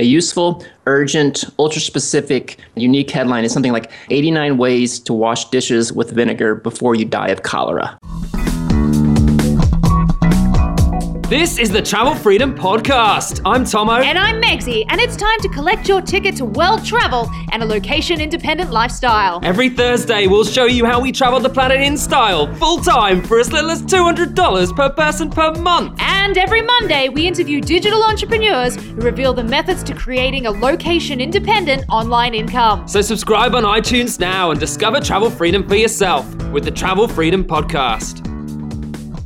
A useful, urgent, ultra specific, unique headline is something like 89 ways to wash dishes with vinegar before you die of cholera. This is the Travel Freedom Podcast. I'm Tomo. And I'm Megsy, and it's time to collect your ticket to world travel and a location independent lifestyle. Every Thursday, we'll show you how we travel the planet in style, full time, for as little as $200 per person per month. And every Monday, we interview digital entrepreneurs who reveal the methods to creating a location independent online income. So subscribe on iTunes now and discover travel freedom for yourself with the Travel Freedom Podcast.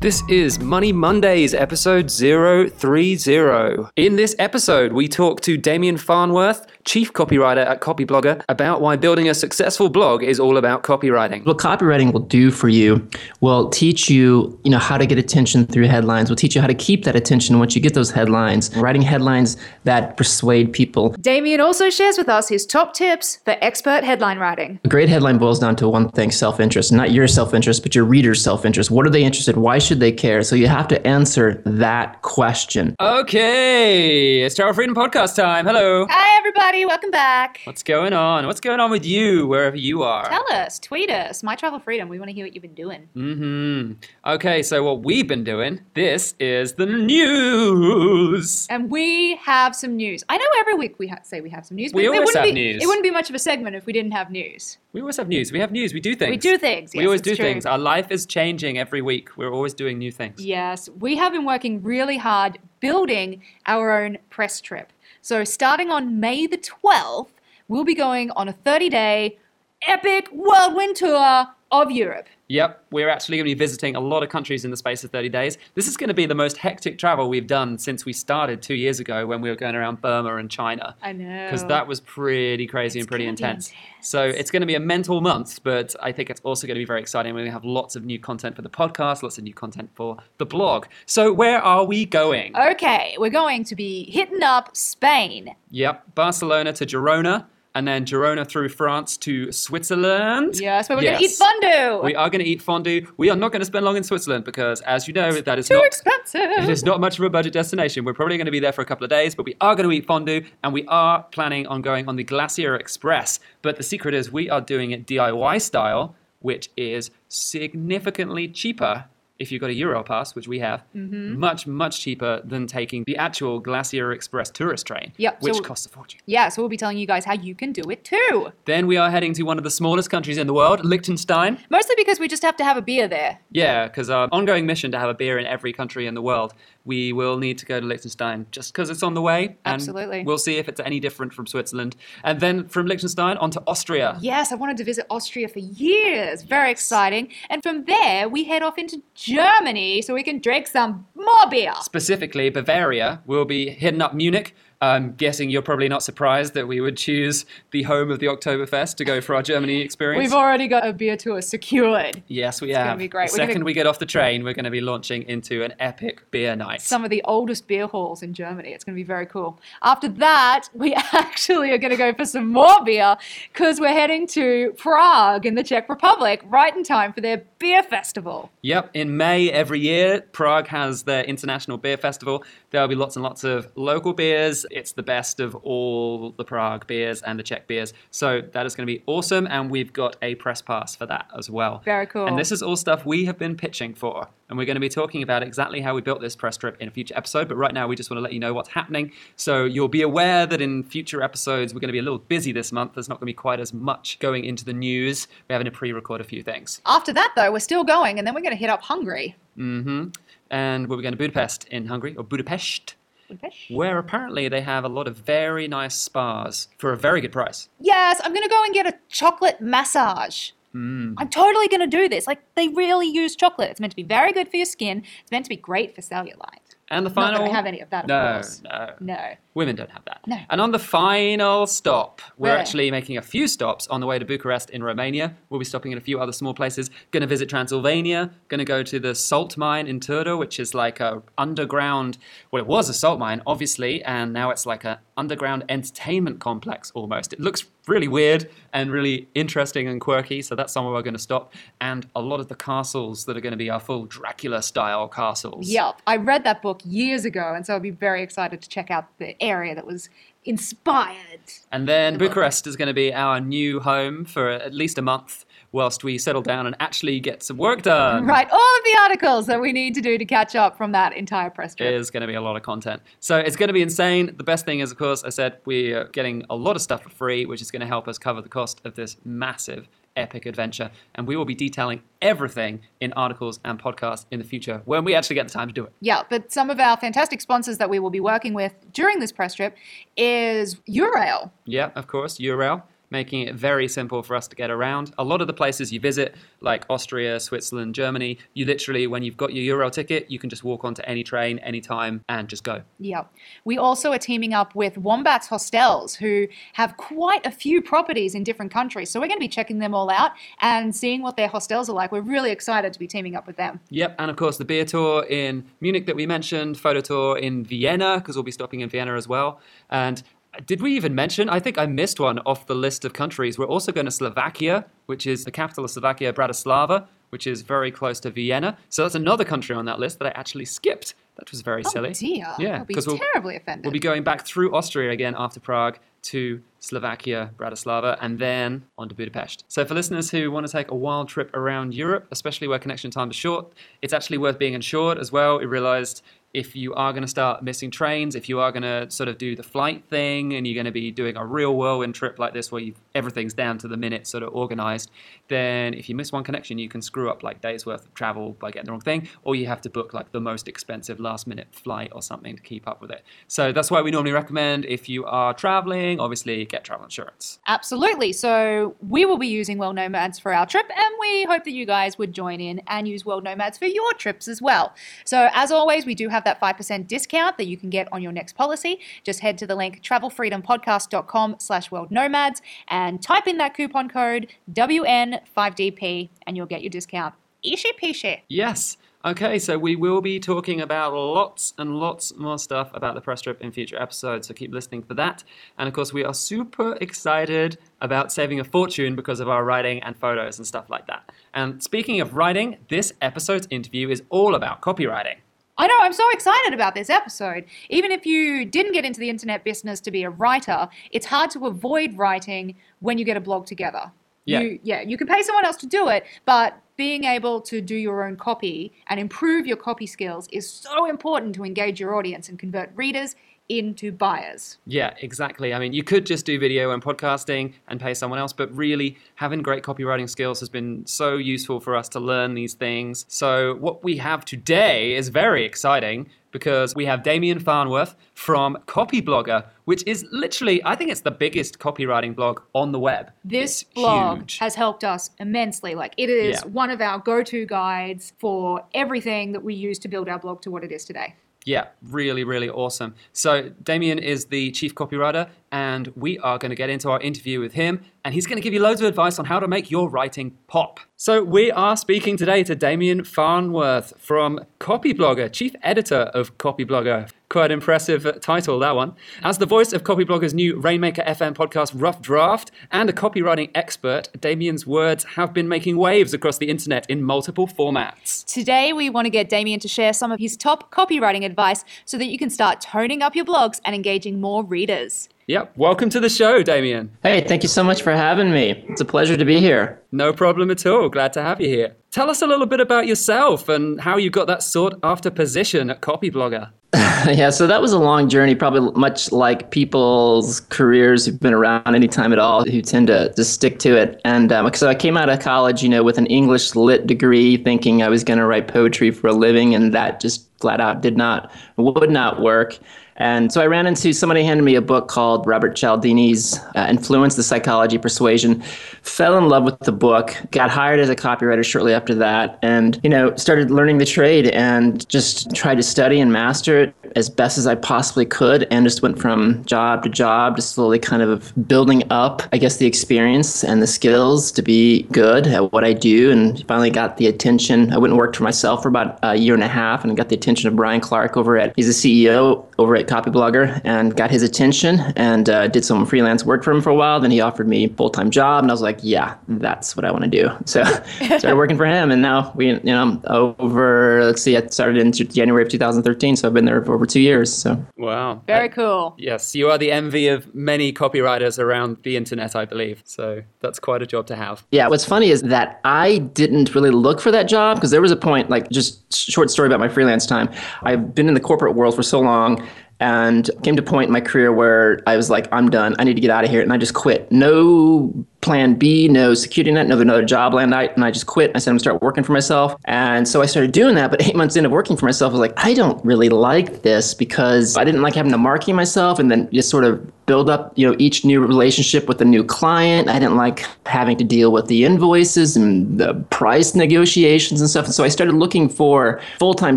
This is Money Mondays, episode 030. In this episode, we talk to Demian Farnworth, chief copywriter at Copyblogger, about why building a successful blog is all about copywriting. What copywriting will do for you will teach you, you know, how to get attention through headlines. Will teach you how to keep that attention once you get those headlines. Writing headlines that persuade people. Demian also shares with us his top tips for expert headline writing. A great headline boils down to one thing: self-interest. Not your self-interest, but your reader's self-interest. What are they interested? Why should they care? So you have to answer that question. Okay, it's Travel Freedom Podcast time. Hello. Hi, everybody. Welcome back. What's going on? What's going on with you, wherever you are? Tell us, tweet us, My Travel Freedom. We want to hear what you've been doing. Mm-hmm. Okay, so what we've been doing, this is the news. And we have some news. I know every week we ha- say we have some news, but We it always wouldn't have be, news. It wouldn't be much of a segment if we didn't have news. We always have news. We have news. We do things. We do things. we always do true. things. Our life is changing every week. We're always doing new things. Yes, we have been working really hard building our own press trip. So, starting on May the 12th, we'll be going on a 30 day epic whirlwind tour of Europe. Yep, we're actually going to be visiting a lot of countries in the space of 30 days. This is going to be the most hectic travel we've done since we started two years ago when we were going around Burma and China. I know. Because that was pretty crazy It's and pretty intense. intense. So it's going to be a mental month, but I think it's also going to be very exciting. We're going to have lots of new content for the podcast, lots of new content for the blog. So where are we going? Okay, we're going to be hitting up Spain. Yep, Barcelona to Girona, and then Girona through France to Switzerland. Yes, where we're going to eat fondue. We are going to eat fondue. We are not going to spend long in Switzerland because, as you know, that is Too not. expensive. It is not much of a budget destination. We're probably going to be there for a couple of days, but we are going to eat fondue and we are planning on going on the Glacier Express. But the secret is we are doing it DIY style, which is significantly cheaper if you've got a Europass, which we have. Mm-hmm. Much, much cheaper than taking the actual Glacier Express tourist train, Yep, which so- costs a fortune. Yeah, so we'll be telling you guys how you can do it too. Then we are heading to one of the smallest countries in the world, Liechtenstein. Mostly because we just have to have a beer there. Yeah, because our ongoing mission to have a beer in every country in the world, we will need to go to Liechtenstein just because it's on the way. And Absolutely. We'll see if it's any different from Switzerland. And then from Liechtenstein on to Austria. Yes, I wanted to visit Austria for years. Very exciting. And from there, we head off into Germany so we can drink some more beer. Specifically, Bavaria. We'll be hitting up Munich. I'm guessing you're probably not surprised that we would choose the home of the Oktoberfest to go for our Germany experience. We've already got a beer tour secured. yes, we gonna be great. The We're gonna- 2nd we get off the train, we're going to be launching into an epic beer night. Some of the oldest beer halls in Germany. It's going to be very cool. After that, we actually are going to go for some more beer because we're heading to Prague in the Czech Republic right in time for their beer festival. Yep, in May every year, Prague has their International Beer Festival. There'll be lots and lots of local beers. It's the best of all the Prague beers and the Czech beers. So that is going to be awesome. And we've got a press pass for that as well. Very cool. And this is all stuff we have been pitching for. And we're going to be talking about exactly how we built this press trip in a future episode. But right now, we just want to let you know what's happening. So you'll be aware that in future episodes, we're going to be a little busy this month. There's not going to be quite as much going into the news. We're having to pre record a few things. After that, though, we're still going and then we're going to hit up Hungary. Mm-hmm. And we're going to Budapest in Hungary, or Budapest, Budapest? where apparently they have a lot of very nice spas for a very good price. Yes, I'm going to go and get a chocolate massage. Mm. I'm totally going to do this. Like, they really use chocolate. It's meant to be very good for your skin. It's meant to be great for cellulite. And the Not final. that I have any of that, of no, course. no, No. Women don't have that. No. And on the final stop, we're Where? actually making a few stops on the way to Bucharest in Romania. We'll be stopping in a few other small places. Going to visit Transylvania. Going to go to the salt mine in Turda, which is like a underground. Well, it was a salt mine, obviously, and now it's like a underground entertainment complex almost. It looks really weird and really interesting and quirky. So that's somewhere we're going to stop. And a lot of the castles that are going to be our full Dracula style castles. Yep. I read that book years ago, and so I'll be very excited to check out the area that was inspired. And then Bucharest is going to be our new home for at least a month whilst we settle down and actually get some work done. Right, all of the articles that we need to do to catch up from that entire press trip. is going to be a lot of content. So it's going to be insane. The best thing is, of course, I said we're getting a lot of stuff for free, which is going to help us cover the cost of this massive, epic adventure. And we will be detailing everything in articles and podcasts in the future when we actually get the time to do it. Yeah, but some of our fantastic sponsors that we will be working with during this press trip is Eurail. Yeah, of course, Eurail. Making it very simple for us to get around. A lot of the places you visit, like Austria, Switzerland, Germany, you literally, when you've got your Euro ticket, you can just walk onto any train, anytime, and just go. Yeah. We also are teaming up with Wombats Hostels, who have quite a few properties in different countries. So we're going to be checking them all out and seeing what their hostels are like. We're really excited to be teaming up with them. Yep, and of course the beer tour in Munich that we mentioned, photo tour in Vienna because we'll be stopping in Vienna as well. And did we even mention? I think I missed one off the list of countries. We're also going to Slovakia, which is the capital of Slovakia, Bratislava, which is very close to Vienna. So that's another country on that list that I actually skipped. That was very oh silly. Oh dear. Yeah, I'll be 'cause we'll- terribly offended. We'll be going back through Austria again after Prague to Slovakia, Bratislava, and then on to Budapest. So, for listeners who want to take a wild trip around Europe, especially where connection time is short, it's actually worth being insured as well. We realized if you are going to start missing trains, if you are going to sort of do the flight thing and you're going to be doing a real whirlwind trip like this where everything's down to the minute sort of organized, then if you miss one connection, you can screw up like days worth of travel by getting the wrong thing, or you have to book like the most expensive last minute flight or something to keep up with it. So that's why we normally recommend if you are traveling, obviously get travel insurance. Absolutely. So we will be using World Nomads for our trip, and we hope that you guys would join in and use World Nomads for your trips as well. So as always, we do have that 5% discount that you can get on your next policy. Just head to the link travelfreedompodcast.com slash world nomads and type in that coupon code WN5DP and you'll get your discount. Peashy. Yes. Okay, so we will be talking about lots and lots more stuff about the press trip in future episodes, so keep listening for that. And of course, we are super excited about saving a fortune because of our writing and photos and stuff like that. And speaking of writing, this episode's interview is all about copywriting. I know, I'm so excited about this episode. Even if you didn't get into the internet business to be a writer, it's hard to avoid writing when you get a blog together. Yeah. You, yeah, you can pay someone else to do it, but being able to do your own copy and improve your copy skills is so important to engage your audience and convert readers into buyers. Yeah, exactly. I mean, you could just do video and podcasting and pay someone else, but really having great copywriting skills has been so useful for us to learn these things. So, what we have today is very exciting because we have Demian Farnworth from Copyblogger, which is literally, I think it's the biggest copywriting blog on the web. This It's blog huge. has helped us immensely. Like, it is Yeah. one of our go to guides for everything that we use to build our blog to what it is today. Yeah, really, really awesome. So, Demian is the chief copywriter, and we are going to get into our interview with him, and he's going to give you loads of advice on how to make your writing pop. So, we are speaking today to Demian Farnworth from Copyblogger, chief editor of Copyblogger. Quite impressive title, that one. As the voice of Copyblogger's new Rainmaker FM podcast, Rough Draft, and a copywriting expert, Demian's words have been making waves across the internet in multiple formats. Today, we want to get Demian to share some of his top copywriting advice so that you can start toning up your blogs and engaging more readers. Yep, welcome to the show, Demian. Hey, thank you so much for having me. It's a pleasure to be here. No problem at all. Glad to have you here. Tell us a little bit about yourself and how you got that sought after position at Copyblogger. yeah, so that was a long journey, probably much like people's careers who've been around any time at all, who tend to just stick to it. And um, so I came out of college, you know, with an English lit degree, thinking I was going to write poetry for a living, and that just flat out did not, would not work. And so I ran into somebody handed me a book called Robert Cialdini's uh, Influence, the Psychology of Persuasion. Fell in love with the book, got hired as a copywriter shortly after that, and you know started learning the trade and just tried to study and master it as best as I possibly could, and just went from job to job, just slowly kind of building up, I guess, the experience and the skills to be good at what I do, and finally got the attention. I went and worked for myself for about a year and a half, and got the attention of Brian Clark over at he's the CEO over at great Copyblogger, and got his attention and uh, did some freelance work for him for a while. Then he offered me full time job, and I was like, yeah, that's what I want to do. So started working for him, and now we, you know, over. Let's see, I started in January of 2013, so I've been there for over two years. So wow, Very cool. Yes, you are the envy of many copywriters around the internet, I believe. So that's quite a job to have. Yeah, what's funny is that I didn't really look for that job because there was a point, like just short story about my freelance time. I've been in the corporate world for so long and came to a point in my career where I was like, I'm done. I need to get out of here. And I just quit. No plan B, no security net, no another job land night, and I just quit. I said I'm gonna start working for myself. And so I started doing that. But eight months into working for myself, I was like, I don't really like this because I didn't like having to market myself and then just sort of build up, you know, each new relationship with a new client. I didn't like having to deal with the invoices and the price negotiations and stuff. And so I started looking for full-time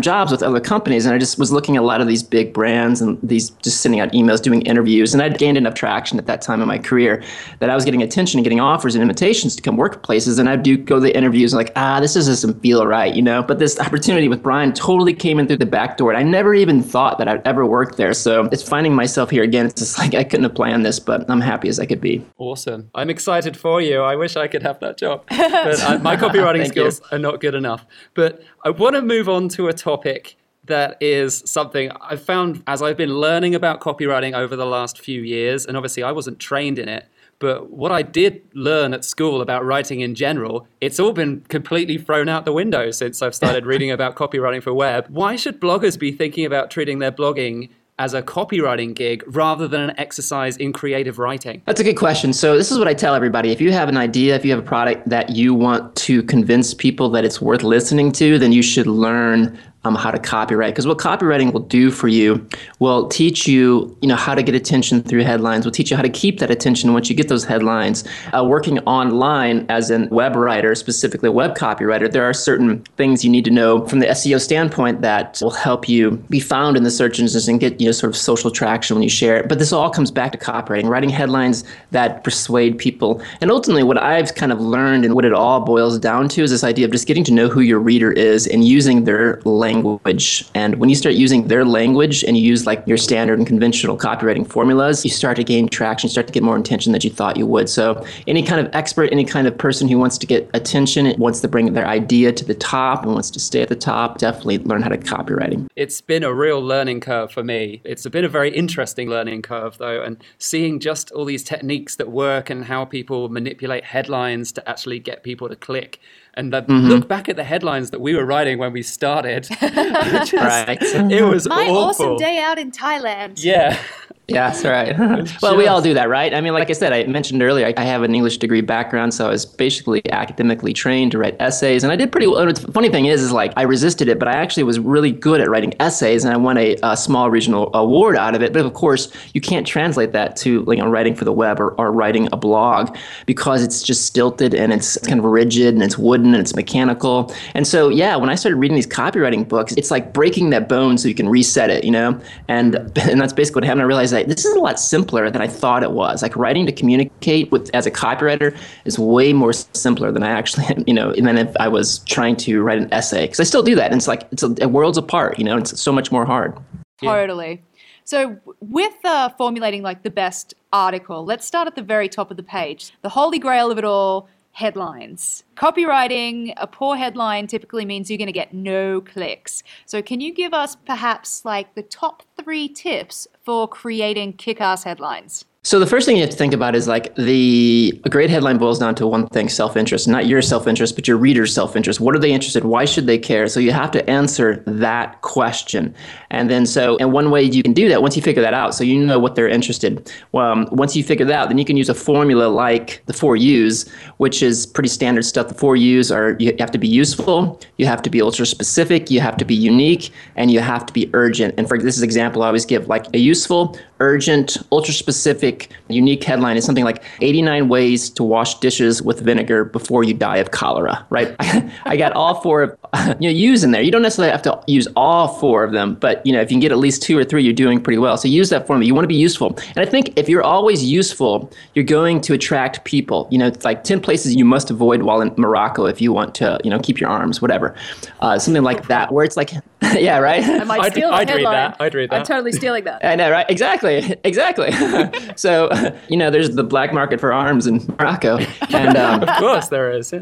jobs with other companies. And I just was looking at a lot of these big brands and these just sending out emails, doing interviews. And I'd gained enough traction at that time in my career that I was getting attention and getting offers and invitations to come work places. And I'd do go to the interviews and like, ah, this doesn't feel right, you know. But this opportunity with Brian totally came in through the back door. And I never even thought that I'd ever work there. So it's finding myself here again. It's just like I couldn't have planned this, but I'm happy as I could be. Awesome. I'm excited for you. I wish I could have that job. But I, my copywriting skills are not good enough. But I want to move on to a topic that is something I've found as I've been learning about copywriting over the last few years. And obviously, I wasn't trained in it. But what I did learn at school about writing in general, it's all been completely thrown out the window since I've started reading about copywriting for web. Why should bloggers be thinking about treating their blogging as a copywriting gig rather than an exercise in creative writing? That's a good question. So, this is what I tell everybody. If you have an idea, if you have a product that you want to convince people that it's worth listening to, then you should learn um, how to copyright. Because what copywriting will do for you will teach you, you know, how to get attention through headlines. Will teach you how to keep that attention once you get those headlines. Uh, working online as a web writer, specifically a web copywriter, there are certain things you need to know from the SEO standpoint that will help you be found in the search engines and get you know sort of social traction when you share it. But this all comes back to copywriting, writing headlines that persuade people. And ultimately, what I've kind of learned and what it all boils down to is this idea of just getting to know who your reader is and using their language language. And when you start using their language and you use like your standard and conventional copywriting formulas, you start to gain traction, you start to get more attention than you thought you would. So any kind of expert, any kind of person who wants to get attention, wants to bring their idea to the top and wants to stay at the top, definitely learn how to copywriting. It's been a real learning curve for me. It's been a very interesting learning curve though, and seeing just all these techniques that work and how people manipulate headlines to actually get people to click and the, mm-hmm. look back at the headlines that we were writing when we started. just, right. It was My awful. awesome day out in Thailand. Yeah. Yeah, that's right. well, we all do that, right? I mean, like I said, I mentioned earlier, I have an English degree background, so I was basically academically trained to write essays, and I did pretty well. The funny thing is, is like I resisted it, but I actually was really good at writing essays, and I won a, a small regional award out of it. But of course, you can't translate that to you know writing for the web or, or writing a blog because it's just stilted and it's kind of rigid and it's wooden and it's mechanical. And so, yeah, when I started reading these copywriting books, it's like breaking that bone so you can reset it, you know. And and that's basically what happened. I realized this is a lot simpler than I thought it was. Like writing to communicate with as a copywriter is way more simpler than I actually, you know, than if I was trying to write an essay. Because I still do that, and it's like it's a, a worlds apart. You know, it's so much more hard. Totally. So, with uh, formulating like the best article, let's start at the very top of the page. The holy grail of it all headlines. Copywriting, a poor headline typically means you're going to get no clicks. So, can you give us perhaps like the top three tips for creating kick ass headlines? So the first thing you have to think about is like the a great headline boils down to one thing: self-interest. Not your self-interest, but your reader's self-interest. What are they interested? Why should they care? So you have to answer that question, and then so and one way you can do that once you figure that out, so you know what they're interested. Well, um, once you figure that out, then you can use a formula like the four U's, which is pretty standard stuff. The four U's are you have to be useful, you have to be ultra specific, you have to be unique, and you have to be urgent. And for this is example, I always give like a useful, urgent, ultra specific quick, unique headline is something like 89 ways to wash dishes with vinegar before you die of cholera, right? I got all four of you know U's in there. You don't necessarily have to use all four of them, but you know if you can get at least two or three, you're doing pretty well. So use that formula. You want to be useful, and I think if you're always useful, you're going to attract people. You know, it's like 10 places you must avoid while in Morocco if you want to you know keep your arms, whatever, uh, something like that, where it's like yeah, right. I might I'd- steal the I'd read headline. that. I'd read that. I'm totally stealing that. I know, right? Exactly, exactly. so, you know, there's the black market for arms in Morocco, and um, Of course, there is.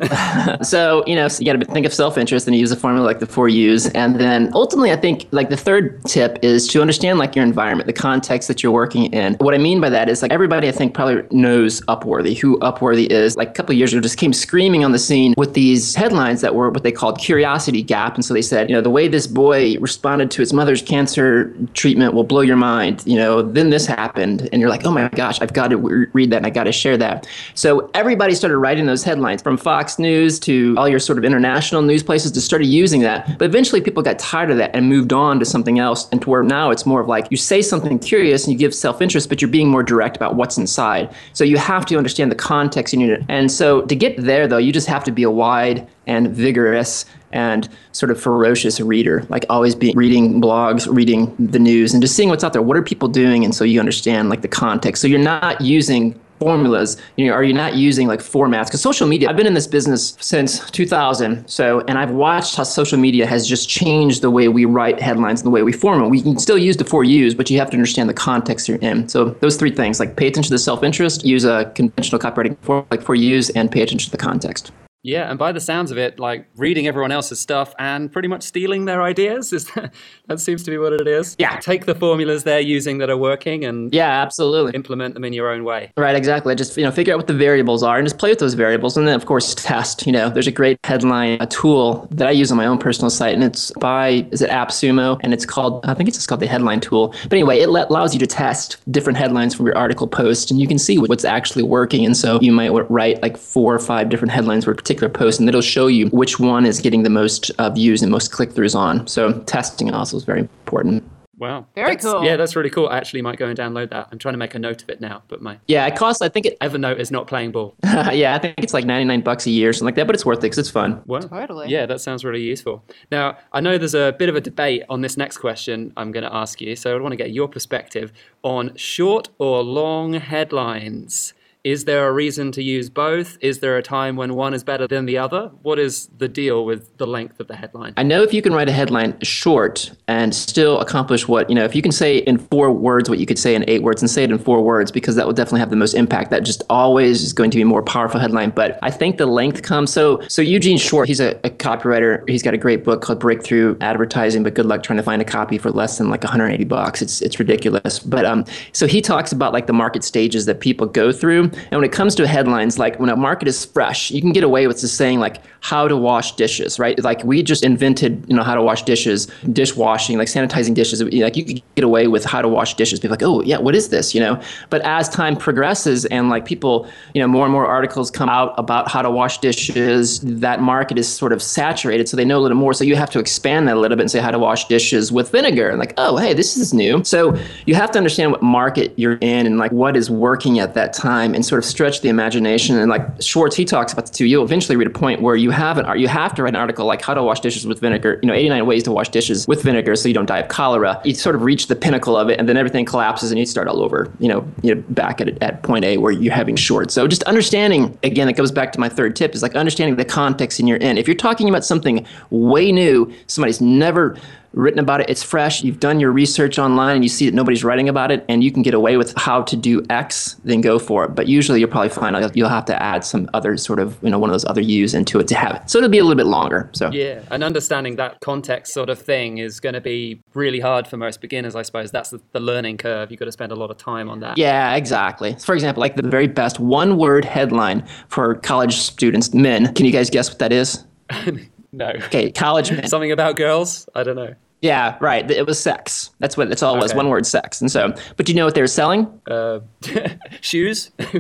so you know, so you got to think of self-interest and use a formula like the four U's, and then ultimately, I think like the third tip is to understand like your environment, the context that you're working in. What I mean by that is like everybody, I think, probably knows Upworthy, who Upworthy is. Like a couple years ago, just came screaming on the scene with these headlines that were what they called curiosity gap, and so they said, you know, the way this boy responded to his mother's cancer treatment will blow your mind. You know, then this happened, and you're like, oh my gosh, I've got to re- read that and I got to share that. So everybody started writing those headlines from Fox News to all your sort of international news places to started using that. But eventually people got tired of that and moved on to something else, and to where now it's more of like you say something curious and you give self interest, but you're being more direct about what's inside. So you have to understand the context you need it. And so to get there, though, you just have to be a wide and vigorous and sort of ferocious reader, like always be reading blogs, reading the news, and just seeing what's out there. What are people doing? And so you understand like the context. So you're not using formulas. You know are you not using like formats? Because social media i've been in this business since 2000 so and i've watched how social media has just changed the way we write headlines and the way we form them we can still use the four u's but you have to understand the context you're in. So those three things like pay attention to the self-interest use a conventional copywriting form like four u's and pay attention to the context Yeah, and by the sounds of it, like reading everyone else's stuff and pretty much stealing their ideas is that, that seems to be what it is. Yeah. Take the formulas they're using that are working and yeah absolutely implement them in your own way. Right, exactly. Just you know, figure out what the variables are and just play with those variables, and then of course test. You know, there's a great headline, a tool that I use on my own personal site, and it's by is it AppSumo, and it's called I think it's just called the headline tool. But anyway, it allows you to test different headlines from your article post, and you can see what's actually working. And so you might write like four or five different headlines for a particular post, and it'll show you which one is getting the most uh, views and most click throughs on. So testing also is very important. Wow. Very That's- cool. Yeah, that's really cool. I actually might go and download that. I'm trying to make a note of it now, but my Yeah, it costs. I think it. Evernote is not playing ball. yeah, I think it's like 99 bucks a year, or something like that. But it's worth it because it's fun. Wow. Totally. Yeah, that sounds really useful. Now, I know there's a bit of a debate on this next question I'm going to ask you, so I want to get your perspective on short or long headlines. Is there a reason to use both? Is there a time when one is better than the other? What is the deal with the length of the headline? I know if you can write a headline short and still accomplish what, you know, if you can say in four words what you could say in eight words and say it in four words, because that will definitely have the most impact. That just always is going to be more powerful headline. But I think the length comes. So, so Eugene Schwartz, he's a, a copywriter. He's got a great book called Breakthrough Advertising, but good luck trying to find a copy for less than like 180 bucks. It's, it's ridiculous. But, um, so he talks about like the market stages that people go through. And when it comes to headlines, like when a market is fresh, you can get away with just saying like how to wash dishes, right? Like we just invented, you know, how to wash dishes, dishwashing, like sanitizing dishes. Like you could get away with how to wash dishes. Be like, oh yeah, what is this? You know. But as time progresses and like people, you know, more and more articles come out about how to wash dishes, that market is sort of saturated, so they know a little more. So you have to expand that a little bit and say how to wash dishes with vinegar. And like, oh hey, this is new. So you have to understand what market you're in and like what is working at that time and sort of stretch the imagination. And like Schwartz, he talks about the two. You'll eventually read a point where you have an you have to write an article like how to wash dishes with vinegar. You know, 89 ways to wash dishes with vinegar so you don't die of cholera. You sort of reach the pinnacle of it, and then everything collapses, and you start all over. You know, you know, back at at point A where you're having short. So just understanding again, it goes back to my third tip is like understanding the context in your end. If you're talking about something way new, somebody's never written about it, it's fresh, you've done your research online and you see that nobody's writing about it and you can get away with how to do X, then go for it. But usually you'll probably find out you'll have to add some other sort of, you know, one of those other U's into it to have it. So it'll be a little bit longer. So Yeah, and understanding that context sort of thing is going to be really hard for most beginners, I suppose. That's the, the learning curve. You've got to spend a lot of time on that. Yeah, exactly. For example, like the very best one word headline for college students, men. Can you guys guess what that is? no. Okay, college men. Something about girls? I don't know. Yeah, right. It was sex. That's what it's all was. Okay. One word, sex. And so, but do you know what they were selling? Uh, shoes.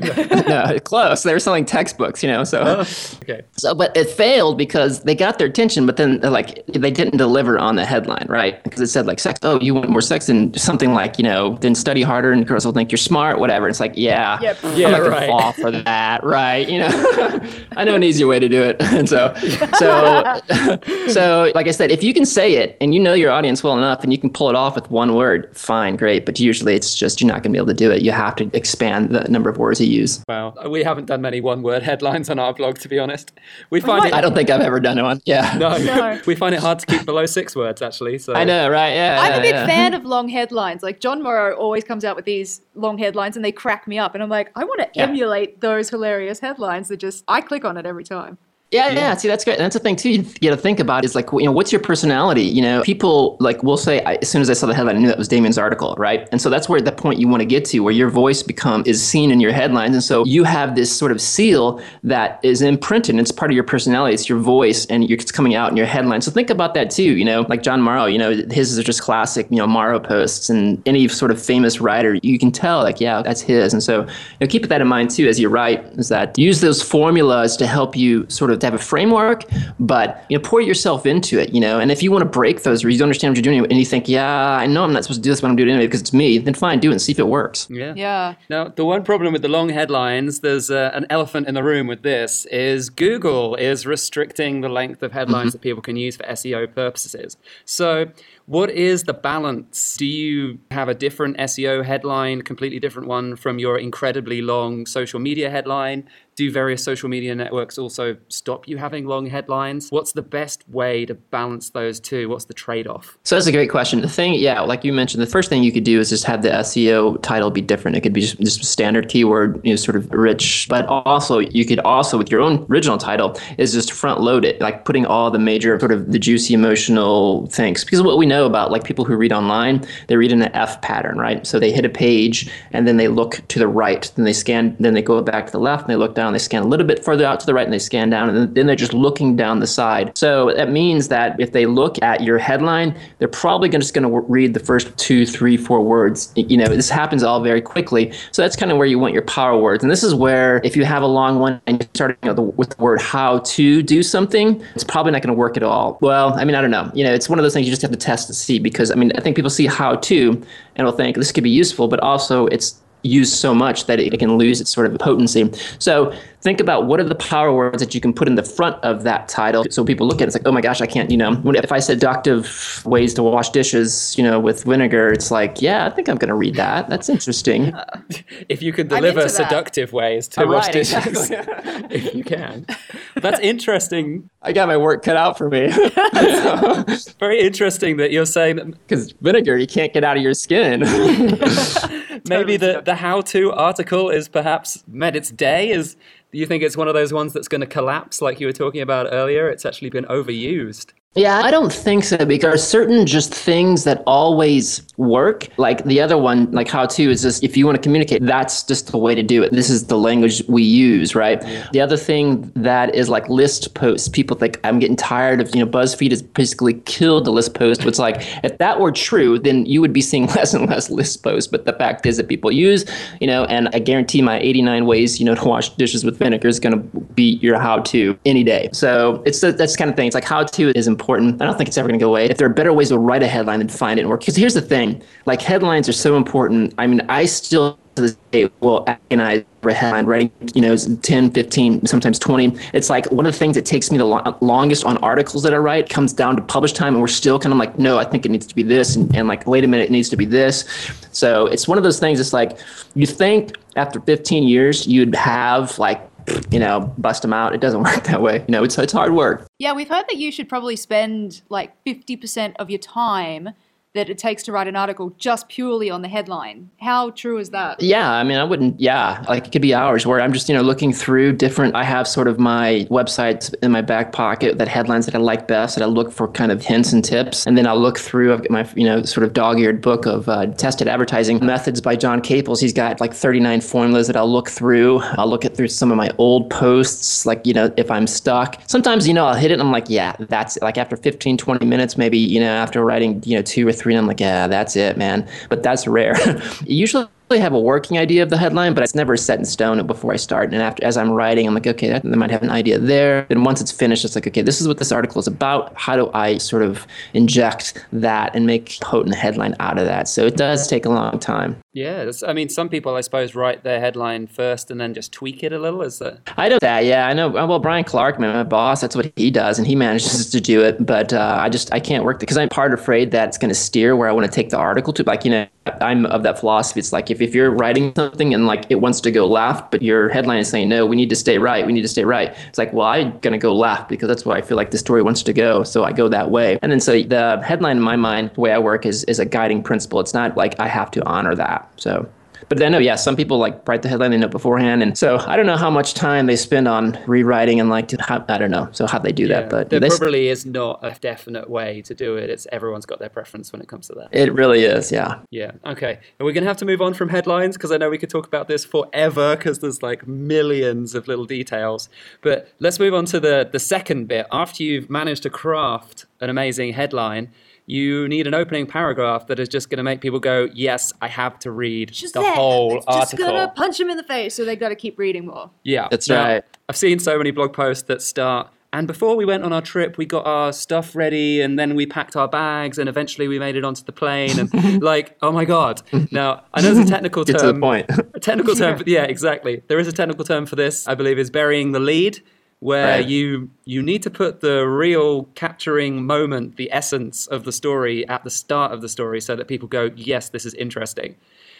no, close. They were selling textbooks. You know, so okay. so, but it failed because they got their attention, but then like they didn't deliver on the headline, right? Because it said like sex. Oh, you want more sex and something like you know, then study harder and girls will think you're smart, whatever. It's like, yeah, Yep. Yeah, I'm not right. fall for that, right? You know, I know an easier way to do it, and so, so, so, like I said, if you can say it and you know your audience well enough and you can pull it off with one word, fine, great. But usually, it's just you're not going to be able to do it. You have to expand the number of words you use. Wow. We haven't done many one-word headlines on our blog, to be honest. We find might- it. I don't think I've ever done one. Yeah, No, No. we find it hard to keep below six words, actually. So I know, right? Yeah, I'm yeah, a big yeah. fan of long headlines. Like Jon Morrow always comes out with these long headlines and they crack me up. And I'm like, I want to Yeah. emulate those hilarious headlines that just, I click on it every time. Yeah, yeah. See, that's great. And that's the thing too. You got to think about is like, you know, what's your personality? You know, people like will say I, as soon as I saw the headline, I knew that was Demian's article, right? And so that's where the point you want to get to, where your voice become is seen in your headlines, and so you have this sort of seal that is imprinted. It's part of your personality. It's your voice, and you're, it's coming out in your headlines. So think about that too. You know, like Jon Morrow. You know, his are just classic. You know, Morrow posts, and any sort of famous writer, you can tell like, yeah, that's his. And so you know, keep that in mind too as you write. Is that use those formulas to help you sort of have a framework, but you know, pour yourself into it. You know, and if you want to break those or you don't understand what you're doing, and you think, yeah, I know I'm not supposed to do this, but I'm doing it anyway because it's me, then fine, do it and see if it works. Yeah. Yeah. Now, the one problem with the long headlines, there's uh, an elephant in the room with this, is Google is restricting the length of headlines that people can use for SEO purposes. So, what is the balance? Do you have a different SEO headline, completely different one from your incredibly long social media headline? Do various social media networks also stop you having long headlines? What's the best way to balance those two? What's the trade off? So that's a great question. The thing, yeah, like you mentioned, the first thing you could do is just have the SEO title be different. It could be just, just standard keyword, you know, sort of rich. But also, you could also, with your own original title, is just front load it, like putting all the major sort of the juicy emotional things. Because what we know about like people who read online, they read in an F pattern, right? So they hit a page and then they look to the right, then they scan, then they go back to the left, and they look down, they scan a little bit further out to the right, and they scan down, and then, they're just looking down the side. So that means that if they look at your headline, they're probably just going to read the first two, three, four words. You know, this happens all very quickly. So that's kind of where you want your power words. And this is where if you have a long one and you're starting know, with the word how to do something, it's probably not going to work at all. Well, I mean, I don't know. You know, it's one of those things you just have to test to see because I mean, I think people see how to and will think this could be useful, but also it's used so much that it can lose its sort of potency. So think about what are the power words that you can put in the front of that title. So people look at it, it's like, oh my gosh, I can't, you know, if I said seductive ways to wash dishes, you know, with vinegar, it's like, yeah, I think I'm going to read that. That's interesting. If you can I'm deliver seductive ways to Oh, wash right, dishes, exactly. if you can. That's interesting. I got my work cut out for me. Very interesting that you're saying that Because vinegar, you can't get out of your skin. maybe the, the how to article is perhaps met its day. Is do you think it's one of those ones that's going to collapse like you were talking about earlier? It's actually been overused. Yeah, I don't think so because there are certain just things that always work. Like the other one, like how to is just if you want to communicate, that's just the way to do it. This is the language we use, right? The other thing that is like list posts. People think I'm getting tired of, you know, BuzzFeed has basically killed the list post. It's like if that were true, then you would be seeing less and less list posts. But the fact is that people use, you know, and I guarantee my 89 ways, you know, to wash dishes with vinegar is going to beat your how to any day. So it's the, that's kind of thing. It's like how to is important. I don't think it's ever going to go away. If there are better ways to write a headline than find it and work, because here's the thing: like headlines are so important. I mean, I still to this day will agonize over a headline writing, you know, 10, 15, sometimes 20. It's like one of the things that takes me the lo- longest on articles that I write comes down to publish time, and we're still kind of like, no, I think it needs to be this, and, and like, wait a minute, it needs to be this. So it's one of those things. It's like you think after 15 years you'd have like you know, bust them out. It doesn't work that way. You know, it's it's hard work. Yeah, we've heard that you should probably spend like 50% of your time that it takes to write an article just purely on the headline. How true is that? Yeah, I mean, I wouldn't. Yeah, like it could be hours where I'm just you know looking through different. I have sort of my websites in my back pocket that headlines that I like best, that I look for kind of hints and tips, and then I'll look through. I've got my you know sort of dog-eared book of uh, tested advertising methods by John Caples. He's got like 39 formulas that I'll look through. I'll look at through some of my old posts, like you know if I'm stuck. Sometimes you know I'll hit it and I'm like, yeah, that's like after 15, 20 minutes, maybe you know after writing you know two or three three, and I'm like, yeah, that's it, man. But that's rare. Usually have a working idea of the headline, but it's never set in stone before I start. And after, as I'm writing, I'm like, okay, I might have an idea there. And once it's finished, it's like, okay, this is what this article is about. How do I sort of inject that and make potent headline out of that? So it does take a long time. Yeah, I mean, some people, I suppose, write their headline first and then just tweak it a little. Is that? I know that. Yeah, I know. Well, Brian Clark, man, my boss, that's what he does, and he manages to do it. But uh, I just I can't work because I'm part afraid that it's going to steer where I want to take the article to. Like you know, I'm of that philosophy. It's like if, if you're writing something and like it wants to go left, but your headline is saying, no, we need to stay right. We need to stay right. It's like, well, I'm going to go left because that's where I feel like the story wants to go. So I go that way. And then so the headline in my mind, the way I work is, is a guiding principle. It's not like I have to honor that. So but I know, oh, yeah, some people like write the headline they know beforehand, and so I don't know how much time they spend on rewriting and like how, I don't know. So how they do yeah, that, but there probably is not a definite way to do it. It's everyone's got their preference when it comes to that. It really is, yeah. Yeah. Okay. And we're gonna have to move on from headlines because I know we could talk about this forever because there's like millions of little details. But let's move on to the the second bit. After you've managed to craft an amazing headline you need an opening paragraph that is just going to make people go, "Yes, I have to read just the there. whole it's article." Just gonna punch them in the face, so they got to keep reading more. Yeah, that's now, right. I've seen so many blog posts that start. And before we went on our trip, we got our stuff ready, and then we packed our bags, and eventually we made it onto the plane. And like, oh my god! Now I know there's a technical term. Get to the point. a technical term. Yeah, exactly. There is a technical term for this. I believe is burying the lead where right. you you need to put the real capturing moment, the essence of the story at the start of the story so that people go, "Yes, this is interesting."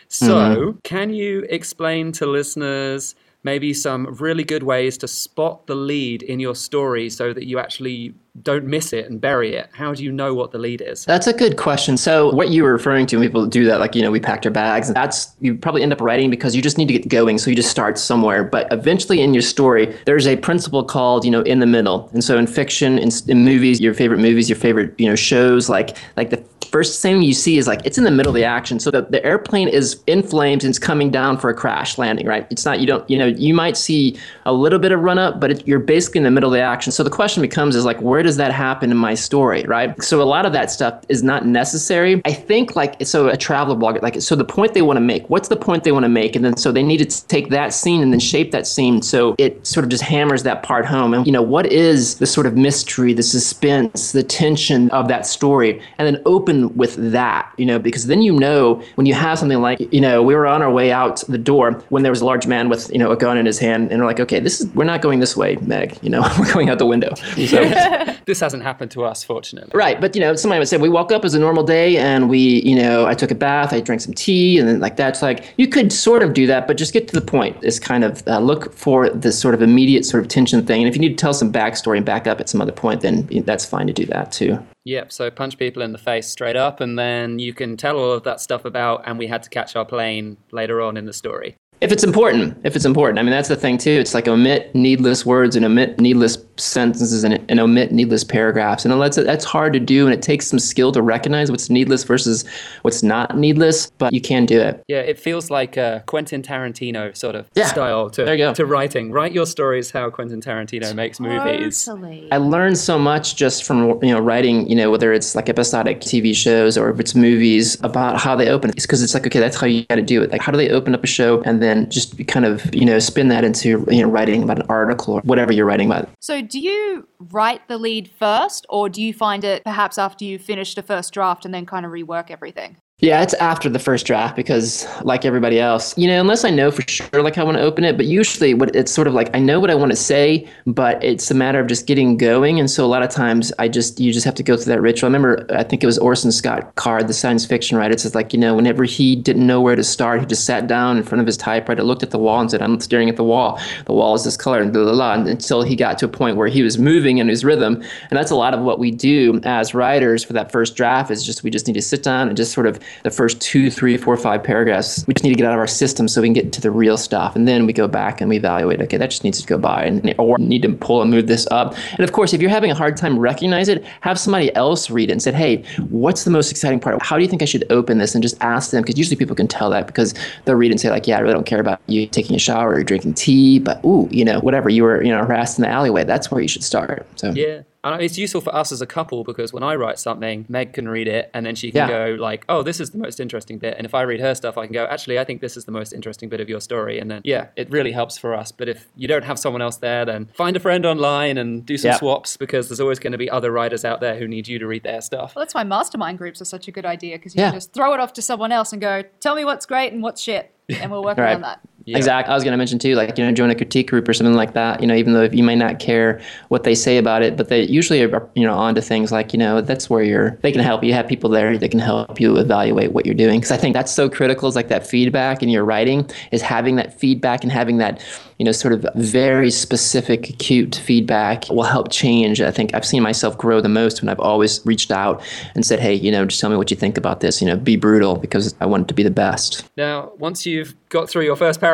So, mm-hmm. can you explain to listeners maybe some really good ways to spot the lead in your story so that you actually don't miss it and bury it? How do you know what the lead is? That's a good question. So, what you were referring to, people do that, like, you know, we packed our bags, that's, you probably end up writing because you just need to get going. So, you just start somewhere. But eventually in your story, there's a principle called, you know, in the middle. And so, in fiction, in, in movies, your favorite movies, your favorite, you know, shows, like, like the first thing you see is like it's in the middle of the action. So the, the airplane is in flames and it's coming down for a crash landing, right? It's not, you don't, you know, you might see a little bit of run up, but it, you're basically in the middle of the action. So the question becomes is like, where does that happen in my story, right? So a lot of that stuff is not necessary. I think like, so a traveler blogger, like, so the point they want to make, what's the point they want to make? And then so they need to take that scene and then shape that scene so it sort of just hammers that part home. And, you know, what is the sort of mystery, the suspense, the tension of that story? And then open with that, you know, because then you know when you have something like, you know, we were on our way out the door when there was a large man with, you know, a gun in his hand, and we're like, okay, this is we're not going this way, Meg. You know, we're going out the window. So, this hasn't happened to us, fortunately. Right, but you know, somebody would say we woke up as a normal day, and we, you know, I took a bath, I drank some tea, and then like that's like you could sort of do that, but just get to the point. Is kind of uh, look for this sort of immediate sort of tension thing, and if you need to tell some backstory and back up at some other point, then that's fine to do that too. Yep. So punch people in the face straight up, and then you can tell all of that stuff about, and we had to catch our plane later on in the story. If it's important, if it's important. I mean, that's the thing too. It's like omit needless words and omit needless sentences and, and omit needless paragraphs. And that's, that's hard to do. And it takes some skill to recognize what's needless versus what's not needless, but you can do it. Yeah, it feels like a Quentin Tarantino sort of yeah, style to, to writing. Write your stories how Quentin Tarantino makes movies. I learned so much just from, you know, writing, you know, whether it's like episodic TV shows or if it's movies about how they open. It's because it's like, okay, that's how you got to do it. Like, how do they open up a show and then then just kind of you know spin that into you know writing about an article or whatever you're writing about. So do you write the lead first, or do you find it perhaps after you finished a first draft and then kind of rework everything? Yeah, it's after the first draft because, like everybody else, you know, unless I know for sure, like I want to open it. But usually, what it's sort of like I know what I want to say, but it's a matter of just getting going. And so a lot of times, I just you just have to go through that ritual. I remember, I think it was Orson Scott Card, the science fiction writer. It says like you know, whenever he didn't know where to start, he just sat down in front of his typewriter, looked at the wall, and said, "I'm staring at the wall. The wall is this color," and blah blah blah. And until he got to a point where he was moving in his rhythm, and that's a lot of what we do as writers for that first draft. Is just we just need to sit down and just sort of the first two, three, four, five paragraphs. We just need to get out of our system so we can get to the real stuff, and then we go back and we evaluate. Okay, that just needs to go by, and or need to pull and move this up. And of course, if you're having a hard time recognize it, have somebody else read it and said, "Hey, what's the most exciting part? How do you think I should open this?" And just ask them because usually people can tell that because they'll read and say like, "Yeah, I really don't care about you taking a shower or drinking tea, but ooh, you know, whatever you were, you know, harassed in the alleyway. That's where you should start." So Yeah. And it's useful for us as a couple because when I write something, Meg can read it and then she can Yeah. go like, "Oh, this is the most interesting bit." And if I read her stuff, I can go, "Actually, I think this is the most interesting bit of your story." And then yeah, it really helps for us. But if you don't have someone else there, then find a friend online and do some Yeah. swaps because there's always going to be other writers out there who need you to read their stuff. Well, that's why mastermind groups are such a good idea because you Yeah. can just throw it off to someone else and go, "Tell me what's great and what's shit," and we'll work Right. on that. Yeah. Exactly. I was going to mention too, like you know, join a critique group or something like that. You know, even though you may not care what they say about it, but they usually are you know onto things like you know that's where you're. They can help you. Have people there that can help you evaluate what you're doing. Because I think that's so critical. Is like that feedback in your writing is having that feedback and having that you know sort of very specific, acute feedback will help change. I think I've seen myself grow the most when I've always reached out and said, hey, you know, just tell me what you think about this. You know, be brutal because I want it to be the best. Now, once you've got through your first paragraph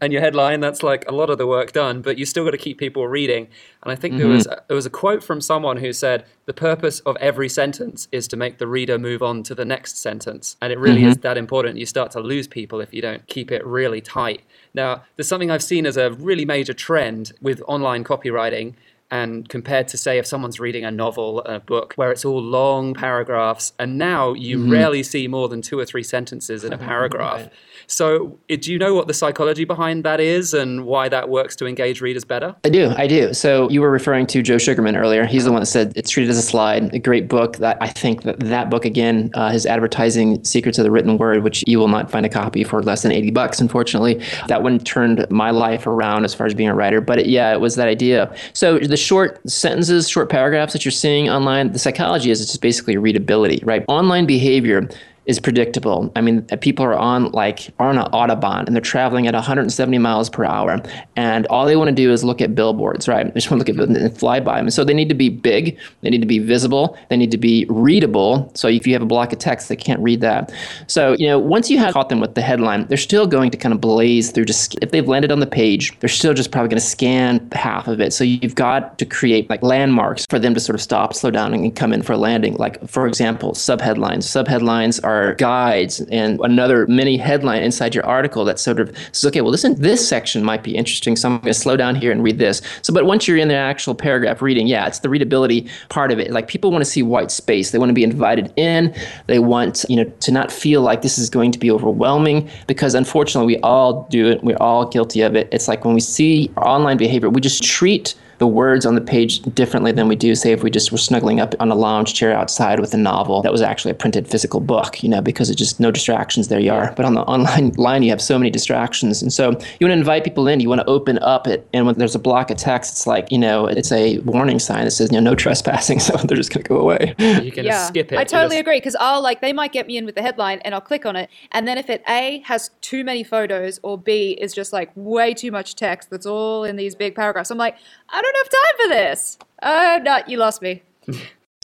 and your headline, that's like a lot of the work done, but you still got to keep people reading. And I think there was mm-hmm. a, there was a quote from someone who said, "The purpose of every sentence is to make the reader move on to the next sentence." And it really is mm-hmm. that important. You start to lose people if you don't keep it really tight. Now, there's something I've seen as a really major trend with online copywriting and compared to say if someone's reading a novel a book where it's all long paragraphs and now you rarely see more than two or three sentences in a paragraph so uh, do you know what the psychology behind that is and why that works to engage readers better I do, I do. So you were referring to Joe Sugarman earlier. He's the one that said it's treated as a slide. A great book. That I think that that book again, uh, his advertising secrets of the written word, which you will not find a copy for less than eighty bucks, unfortunately. That one turned my life around as far as being a writer. But it, yeah, it was that idea. So the short sentences, short paragraphs that you're seeing online, the psychology is it's just basically readability, right? Online behavior is predictable. I mean, people are on like are on an autobahn and they're traveling at 170 miles per hour, and all they want to do is look at billboards, right? They just want to look at them and fly by them. So they need to be big, they need to be visible, they need to be readable. So if you have a block of text, they can't read that. So you know, once you have caught them with the headline, they're still going to kind of blaze through. Just if they've landed on the page, they're still just probably going to scan half of it. So you've got to create like landmarks for them to sort of stop, slow down, and come in for a landing. Like for example, subheadlines. Subheadlines are guides and another mini headline inside your article that sort of says, okay, well, listen, this section might be interesting, so I'm going to slow down here and read this. So, but once you're in the actual paragraph reading, yeah, it's the readability part of it. Like people want to see white space. They want to be invited in. They want, you know, to not feel like this is going to be overwhelming because unfortunately we all do it. We're all guilty of it. It's like when we see online behavior, we just treat the words on the page differently than we do, say, if we just were snuggling up on a lounge chair outside with a novel that was actually a printed physical book, you know, because it's just no distractions, there you are. But on the online line, you have so many distractions. And so you want to invite people in, you want to open up it. And when there's a block of text, it's like, you know, it's a warning sign that says, you know, no trespassing. So they're just going to go away. you can just skip it I totally just- agree because I'll like they might get me in with the headline and I'll click on it, and then if it A has too many photos or B is just like way too much text that's all in these big paragraphs, I'm like, I don't have time for this. Oh no, you lost me.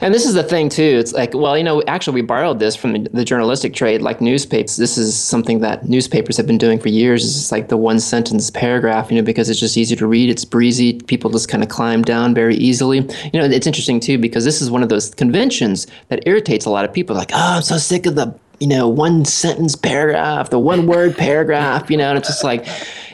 And this is the thing too. It's like, well, you know, actually, we borrowed this from the, the journalistic trade, like newspapers. This is something that newspapers have been doing for years. It's just like the one sentence paragraph, you know, because it's just easy to read. It's breezy. People just kind of climb down very easily. You know, it's interesting too because this is one of those conventions that irritates a lot of people. Like, oh, I'm so sick of the you know, one sentence paragraph, the one word paragraph, you know, and it's just like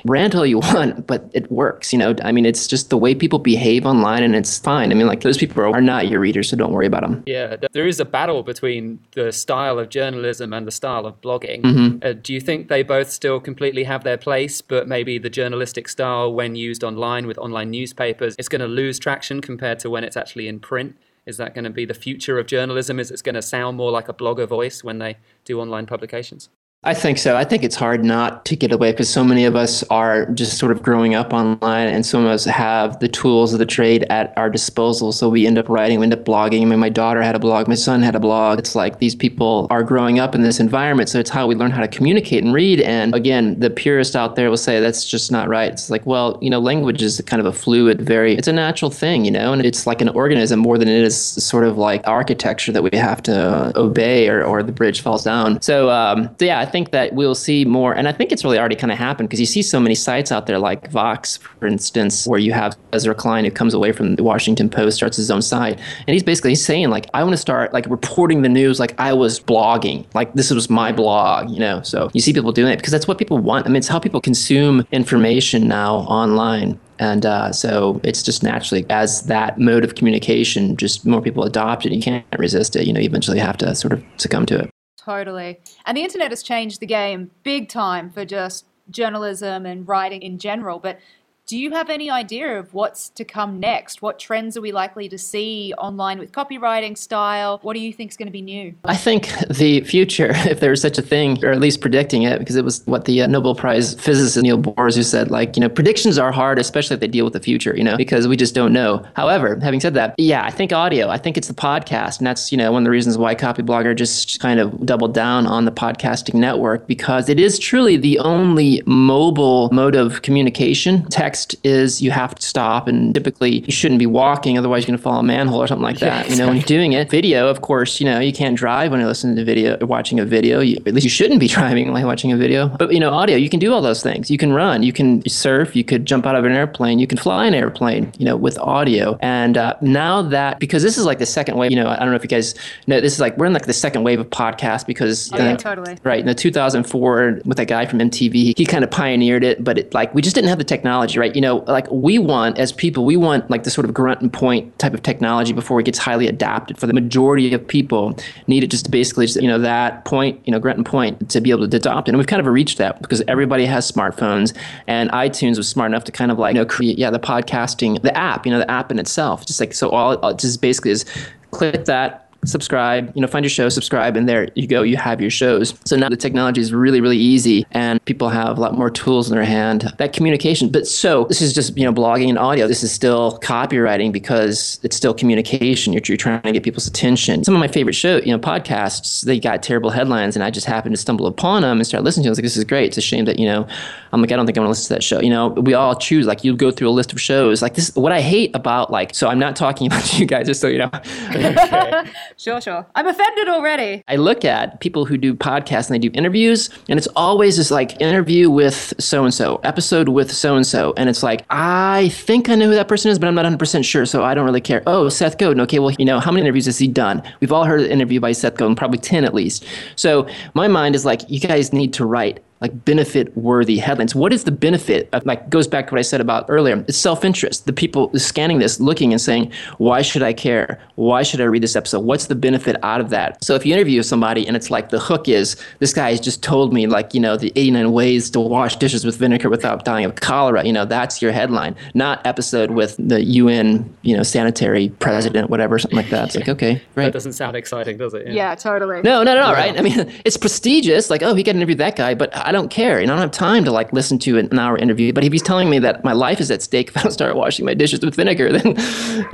rant all you want, but it works, you know. I mean, it's just the way people behave online and it's fine. I mean, like those people are, not your readers, so don't worry about them. Yeah, there is a battle between the style of journalism and the style of blogging. Mm-hmm. Uh, do you think they both still completely have their place, but maybe the journalistic style, when used online with online newspapers, it's going to lose traction compared to when it's actually in print? Is that going to be the future of journalism? Is it going to sound more like a blogger voice when they do online publications? I think so. I think it's hard not to get away because so many of us are just sort of growing up online and some of us have the tools of the trade at our disposal. So we end up writing, we end up blogging. I mean, my daughter had a blog, my son had a blog. It's like these people are growing up in this environment. So it's how we learn how to communicate and read. And again, the purist out there will say that's just not right. It's like, well, you know, language is kind of a fluid, very, it's a natural thing, you know, and it's like an organism more than it is sort of like architecture that we have to obey or, or the bridge falls down. So, um, yeah, I think that we'll see more, and I think it's really already kind of happened because you see so many sites out there like Vox, for instance, where you have Ezra Klein who comes away from the Washington Post, starts his own site, and he's basically saying like, I want to start like reporting the news like I was blogging, like this was my blog, you know. So you see people doing it because that's what people want. I mean, it's how people consume information now online. And uh, so it's just naturally, as that mode of communication, just more people adopt it. You can't resist it. You know, you eventually have to sort of succumb to it. Totally. And the internet has changed the game big time for just journalism and writing in general. But do you have any idea of what's to come next? What trends are we likely to see online with copywriting style? What do you think is going to be new? I think the future, if there's such a thing, or at least predicting it, because it was what the uh, Nobel Prize physicist Neil Bohr who said, like, you know, predictions are hard, especially if they deal with the future, you know, because we just don't know. However, having said that, yeah, I think audio, I think it's the podcast. And that's, you know, one of the reasons why Copyblogger just kind of doubled down on the podcasting network, because it is truly the only mobile mode of communication. Text is you have to stop, and typically you shouldn't be walking, otherwise you're going to fall a manhole or something like that. Yeah, you know, when you're doing it, video, of course, you know, you can't drive when you're listening to video, or watching a video. You, at least you shouldn't be driving while watching a video. But you know, audio, you can do all those things. You can run, you can surf, you could jump out of an airplane, you can fly an airplane. You know, with audio. And uh, now that because this is like the second wave. You know, I don't know if you guys know, this is like we're in like the second wave of podcast because Oh, yeah, uh, totally. Right. In the 2004, with that guy from MTV, he, he kind of pioneered it, but it, like we just didn't have the technology, right? You know, like we want as people, we want like the sort of grunt and point type of technology before it gets highly adapted. For the majority of people, need it just to basically, just, you know, that point, you know, grunt and point to be able to adopt it. And we've kind of reached that because everybody has smartphones, and iTunes was smart enough to kind of like, you know, create, yeah, the podcasting, the app, you know, the app in itself, just like so. All it just basically is click that subscribe, you know, find your show, subscribe, and there you go, you have your shows. So now the technology is really, really easy and people have a lot more tools in their hand. That communication, but so this is just, you know, blogging and audio. This is still copywriting because it's still communication. You're, you're trying to get people's attention. Some of my favorite show, you know, podcasts, they got terrible headlines and I just happened to stumble upon them and start listening to them. I was like, this is great. It's a shame that, you know, I'm like, I don't think I want to listen to that show. You know, we all choose, like you go through a list of shows. Like this, what I hate about like, so I'm not talking about you guys, just so you know. Sure, sure. I'm offended already. I look at people who do podcasts and they do interviews, and it's always this like interview with so and so, episode with so and so. And it's like, I think I know who that person is, but I'm not 100% sure, so I don't really care. Oh, Seth Godin. Okay, well, you know, how many interviews has he done? We've all heard an interview by Seth Godin, probably 10 at least. So my mind is like, you guys need to write like benefit worthy headlines. What is the benefit? Of, like goes back to what I said about earlier. It's self interest. The people scanning this, looking and saying, why should I care? Why should I read this episode? What's the benefit out of that? So if you interview somebody and it's like the hook is this guy has just told me like you know the 89 ways to wash dishes with vinegar without dying of cholera. You know that's your headline, not episode with the UN you know sanitary president whatever something like that. It's like okay, right? That doesn't sound exciting, does it? Yeah, totally. No, no, no, right? I mean, it's prestigious. Like, oh, he got to interview that guy, but I don't care. And I don't have time to like listen to an hour interview. But if he's telling me that my life is at stake if I don't start washing my dishes with vinegar, then,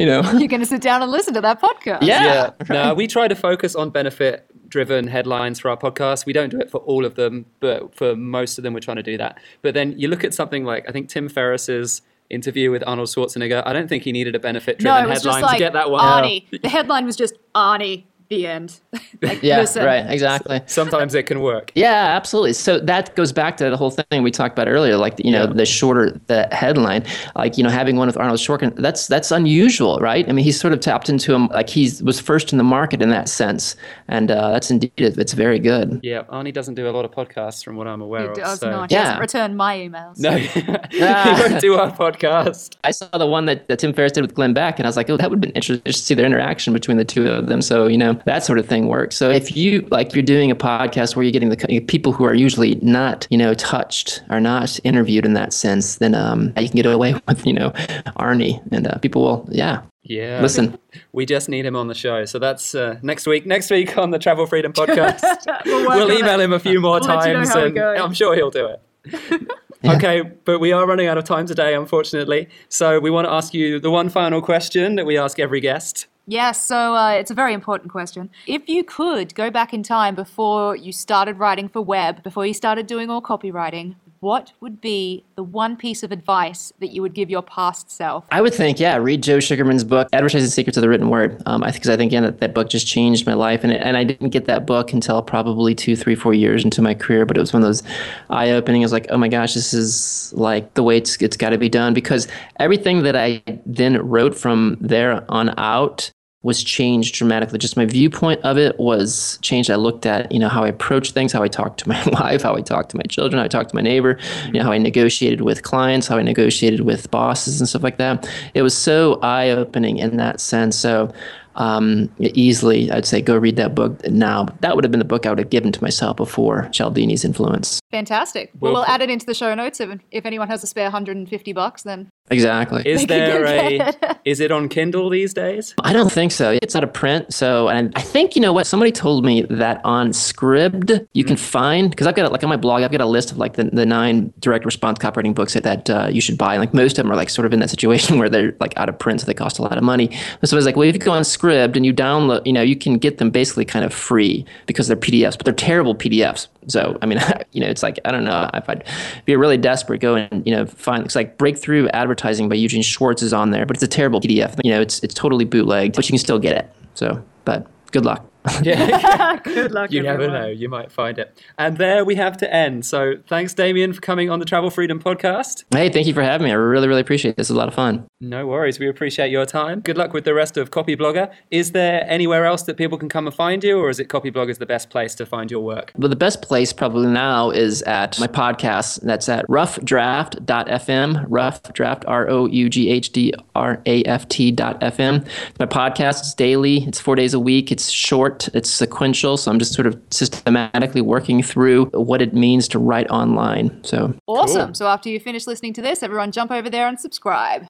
you know, You're going to sit down and listen to that podcast. yeah. Yeah. No, we try to focus on benefit driven headlines for our podcast. We don't do it for all of them, but for most of them, we're trying to do that. But then you look at something like, I think Tim Ferriss's interview with Arnold Schwarzenegger. I don't think he needed a benefit driven it was headline just like to get that one. Arnie. The headline was just Arnie. The end. like, Yeah, listen. right, exactly. Sometimes it can work. Yeah, absolutely. So that goes back to the whole thing we talked about earlier, like you know, Yeah. the shorter the headline, like you know, having one with Arnold Schwarzenegger. That's that's unusual, right? I mean, he's sort of tapped into him, like he was first in the market in that sense, and uh, that's indeed it's very good. Yeah, Arnie doesn't do a lot of podcasts from what I'm aware He of. does so. not. He Yeah. doesn't return my emails. No, he won't do our podcast. I saw the one that, that Tim Ferriss did with Glenn Beck, and I was like, oh, that would have been interesting to see their interaction between the two of them. So, you know, know, that sort of thing works. So if you like, you're doing a podcast where you're getting the people who are usually not, you know, touched, are not interviewed in that sense, then um, you can get away with, you know, Arnie, and uh, people will, yeah, Yeah. listen. We just need him on the show. So that's uh, next week. Next week on the Travel Freedom podcast. We'll we'll email it. him a few more We'll let you know times and. I'm sure he'll do it. Okay, but we are running out of time today, unfortunately. So we want to ask you the one final question that we ask every guest. Yes, so uh, it's a very important question. If you could go back in time before you started writing for web, before you started doing all copywriting, what would be the one piece of advice that you would give your past self? I would think, yeah, read Joe Sugarman's book, Advertising Secrets of the Written Word. Um, I think, I think again that, that book just changed my life, and it, and I didn't get that book until probably two, three, four years into my career. But it was one of those eye-opening. It was like, oh my gosh, this is like the way it's it's got to be done. Because everything that I then wrote from there on out was changed dramatically. Just my viewpoint of it was changed. I looked at, you know, how I approach things, how I talk to my wife, how I talk to my children, how I talk to my neighbor, you know, how I negotiated with clients, how I negotiated with bosses and stuff like that. It was so eye opening in that sense. So um, easily, I'd say go read that book now. That would have been the book I would have given to myself before Cialdini's influence. Fantastic. Well, Well- we'll add it into the show notes. If, if anyone has a spare 150 bucks, then Exactly. Is there a get it. is it on Kindle these days? I don't think so. It's out of print. So, and I think, you know what? Somebody told me that on Scribd, you can find, because I've got, it like on my blog, I've got a list of like the, the nine direct response copywriting books that, that uh, you should buy. Like most of them are like sort of in that situation where they're like out of print, so they cost a lot of money. So I was like, well, if you go on Scribd and you download, you know, you can get them basically kind of free because they're PDFs, but they're terrible PDFs. So, I mean, you know, it's like, I don't know, if I'd be really desperate, go and, you know, find, it's like Breakthrough Advertising by Eugene Schwartz is on there, but it's a terrible PDF. You know, it's, it's totally bootlegged, but you can still get it. So, but good luck. Yeah. good luck. you never know. You might find it. And there we have to end. So thanks, Demian, for coming on the Travel Freedom podcast. Hey, thank you for having me. I really, really appreciate it. This was a lot of fun. No worries. We appreciate your time. Good luck with the rest of Copyblogger. Is there anywhere else that people can come and find you, or is it Copyblogger's the best place to find your work? Well, the best place probably now is at my podcast. That's at roughdraft.fm, rough draft, R O U G H D R A F T dot FM. My podcast is daily, it's four days a week, it's short, it's sequential. So I'm just sort of systematically working through what it means to write online. So Awesome. Cool. So after you finish listening to this, everyone jump over there and subscribe.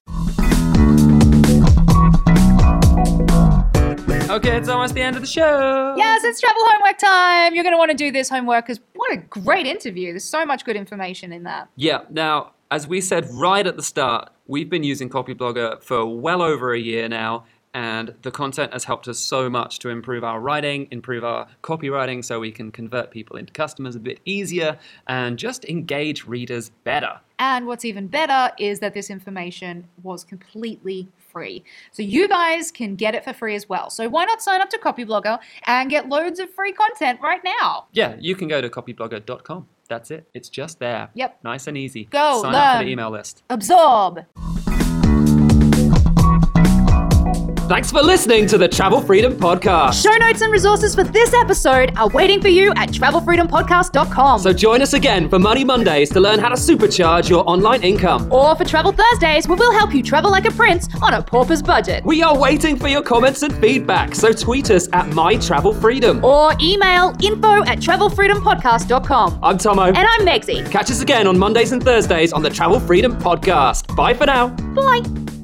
Okay, it's almost the end of the show. Yes, it's travel homework time. You're going to want to do this homework because what a great interview. There's so much good information in that. Yeah. Now, as we said right at the start, we've been using Copyblogger for well over a year now, and the content has helped us so much to improve our writing, improve our copywriting, so we can convert people into customers a bit easier and just engage readers better. And what's even better is that this information was completely free. So you guys can get it for free as well. So why not sign up to Copyblogger and get loads of free content right now? Yeah, you can go to copyblogger.com. That's it. It's just there. Yep. Nice and easy. Go, Sign up for the email list. Absorb. Thanks for listening to the Travel Freedom Podcast. Show notes and resources for this episode are waiting for you at travelfreedompodcast.com. So join us again for Money Mondays to learn how to supercharge your online income. or for Travel Thursdays, where we'll help you travel like a prince on a pauper's budget. We are waiting for your comments and feedback, so tweet us at MyTravelFreedom. Or email info at travelfreedompodcast.com. I'm Tomo. And I'm Megsy. Catch us again on Mondays and Thursdays on the Travel Freedom Podcast. Bye for now. Bye.